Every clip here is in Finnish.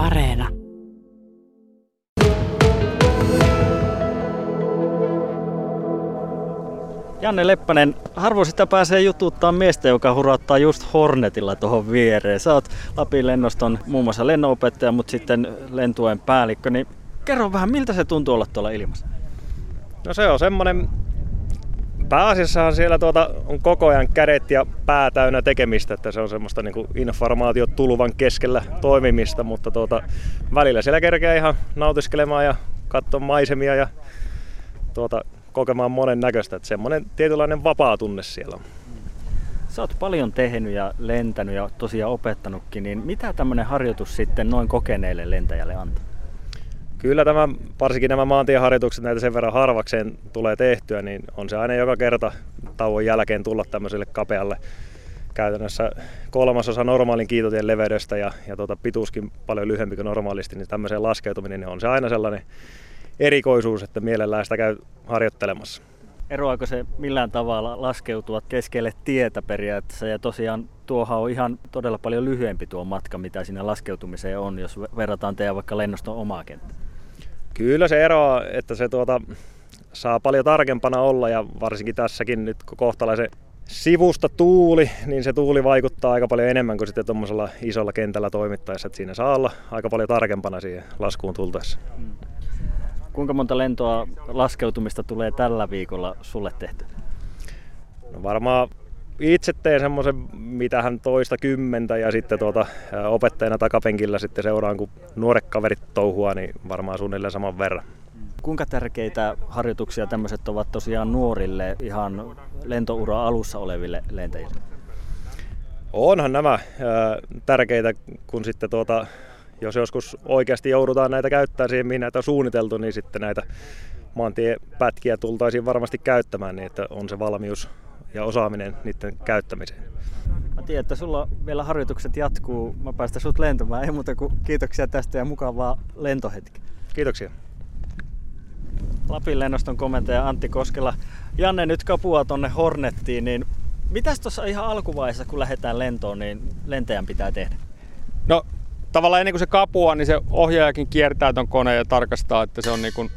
Areena. Janne Leppänen, harvoin sitä pääsee jututtaa miestä, joka hurauttaa just Hornetilla tuohon viereen. Sä oot Lapin lennoston muun muassa lennonopettaja, mutta sitten lentuen päällikkö. Niin kerro vähän, miltä se tuntuu olla tuolla ilmassa? No se on semmonen, pääasiassahan siellä tuota, on koko ajan kädet ja pää täynnä tekemistä, että se on semmoista niin informaatiotulvan keskellä toimimista, mutta tuota, välillä siellä kerkeä ihan nautiskelemaan ja katsoa maisemia ja tuota, kokemaan monen näköistä, että semmoinen tietynlainen vapaa tunne siellä on. Sä oot paljon tehnyt ja lentänyt ja tosiaan opettanutkin, niin mitä tämmöinen harjoitus sitten noin kokeneelle lentäjälle antaa? Kyllä tämä, varsinkin nämä maantieharjoitukset näitä sen verran harvakseen tulee tehtyä, niin on se aina joka kerta tauon jälkeen tulla tämmöiselle kapealle käytännössä kolmasosa normaalin kiitotien leveydestä ja, ja tuota, pituuskin paljon lyhyempi kuin normaalisti, niin tämmöiseen laskeutuminen niin on se aina sellainen erikoisuus, että mielellään sitä käy harjoittelemassa. Eroako se millään tavalla laskeutua keskelle tietä periaatteessa ja tosiaan tuohan on ihan todella paljon lyhyempi tuo matka, mitä siinä laskeutumiseen on, jos verrataan teidän vaikka lennoston omaa kenttää? Kyllä se eroa, että se tuota, saa paljon tarkempana olla ja varsinkin tässäkin nyt kun kohtalaisen sivusta tuuli, niin se tuuli vaikuttaa aika paljon enemmän kuin sitten tuommoisella isolla kentällä toimittaessa, että siinä saa olla aika paljon tarkempana siihen laskuun tultaessa. Hmm. Kuinka monta lentoa laskeutumista tulee tällä viikolla sulle tehty? No varmaan itse teen semmoisen, mitähän toista kymmentä ja sitten tuota, opettajana takapenkillä sitten seuraan, kun nuoret kaverit touhua, niin varmaan suunnilleen saman verran. Kuinka tärkeitä harjoituksia tämmöiset ovat tosiaan nuorille, ihan lentoura alussa oleville lentäjille? Onhan nämä ää, tärkeitä, kun sitten tuota, jos joskus oikeasti joudutaan näitä käyttää siihen, mihin näitä on suunniteltu, niin sitten näitä maantiepätkiä tultaisiin varmasti käyttämään niin, että on se valmius ja osaaminen niiden käyttämiseen. Mä tiedän, että sulla vielä harjoitukset jatkuu. Mä päästän sut lentämään. Ei muuta kuin kiitoksia tästä ja mukavaa lentohetki. Kiitoksia. Lapin lennoston komentaja Antti Koskela. Janne nyt kapua tonne Hornettiin, niin mitäs tuossa ihan alkuvaiheessa, kun lähdetään lentoon, niin lentäjän pitää tehdä? No tavallaan ennen kuin se kapua, niin se ohjaajakin kiertää ton koneen ja tarkastaa, että se on niin kuin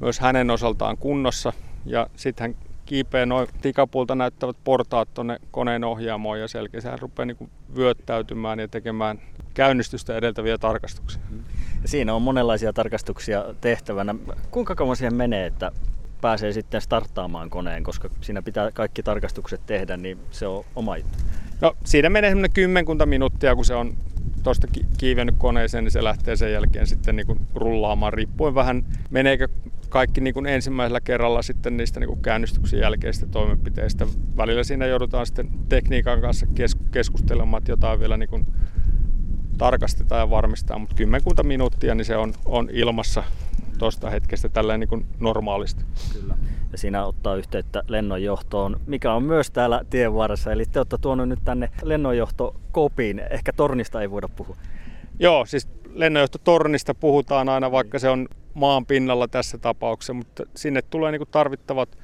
myös hänen osaltaan kunnossa. Ja sitten hän kiipeä noin tikapulta näyttävät portaat tuonne koneen ohjaamoon ja selkeästi rupeaa niin vyöttäytymään ja tekemään käynnistystä edeltäviä tarkastuksia. Ja siinä on monenlaisia tarkastuksia tehtävänä. Kuinka kauan siihen menee, että pääsee sitten starttaamaan koneen, koska siinä pitää kaikki tarkastukset tehdä, niin se on oma juttu? No siinä menee semmoinen kymmenkunta minuuttia, kun se on tuosta kiivennyt koneeseen, niin se lähtee sen jälkeen sitten niin rullaamaan, riippuen vähän meneekö kaikki niin kuin ensimmäisellä kerralla sitten niistä niin kuin käynnistyksen jälkeistä toimenpiteistä. Välillä siinä joudutaan sitten tekniikan kanssa keskustelemaan, että jotain vielä niin kuin tarkastetaan ja varmistetaan, mutta kymmenkunta minuuttia niin se on, on ilmassa tuosta hetkestä tällä niin kuin normaalisti. Kyllä. Ja siinä ottaa yhteyttä lennonjohtoon, mikä on myös täällä tienvarressa. Eli te olette tuonut nyt tänne lennonjohtokopiin. Ehkä tornista ei voida puhua. Joo, siis lennonjohtotornista puhutaan aina, vaikka se on maan pinnalla tässä tapauksessa, mutta sinne tulee niin tarvittavat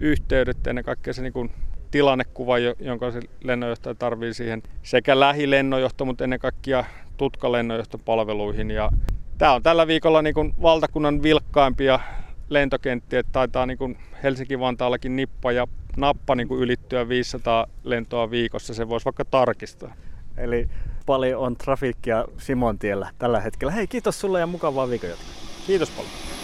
yhteydet, ennen kaikkea se niin tilannekuva, jonka se lennonjohtaja tarvii siihen sekä lähilennonjohto, mutta ennen kaikkea tutkalennonjohtopalveluihin. Ja tämä on tällä viikolla niin valtakunnan vilkkaimpia lentokenttiä, että taitaa niin Helsinki-Vantaallakin nippa ja nappa niin ylittyä 500 lentoa viikossa, se voisi vaikka tarkistaa. Eli paljon on trafiikkia Simon tiellä tällä hetkellä. Hei, kiitos sulle ja mukavaa viikonjatkoa. Kiitos paljon.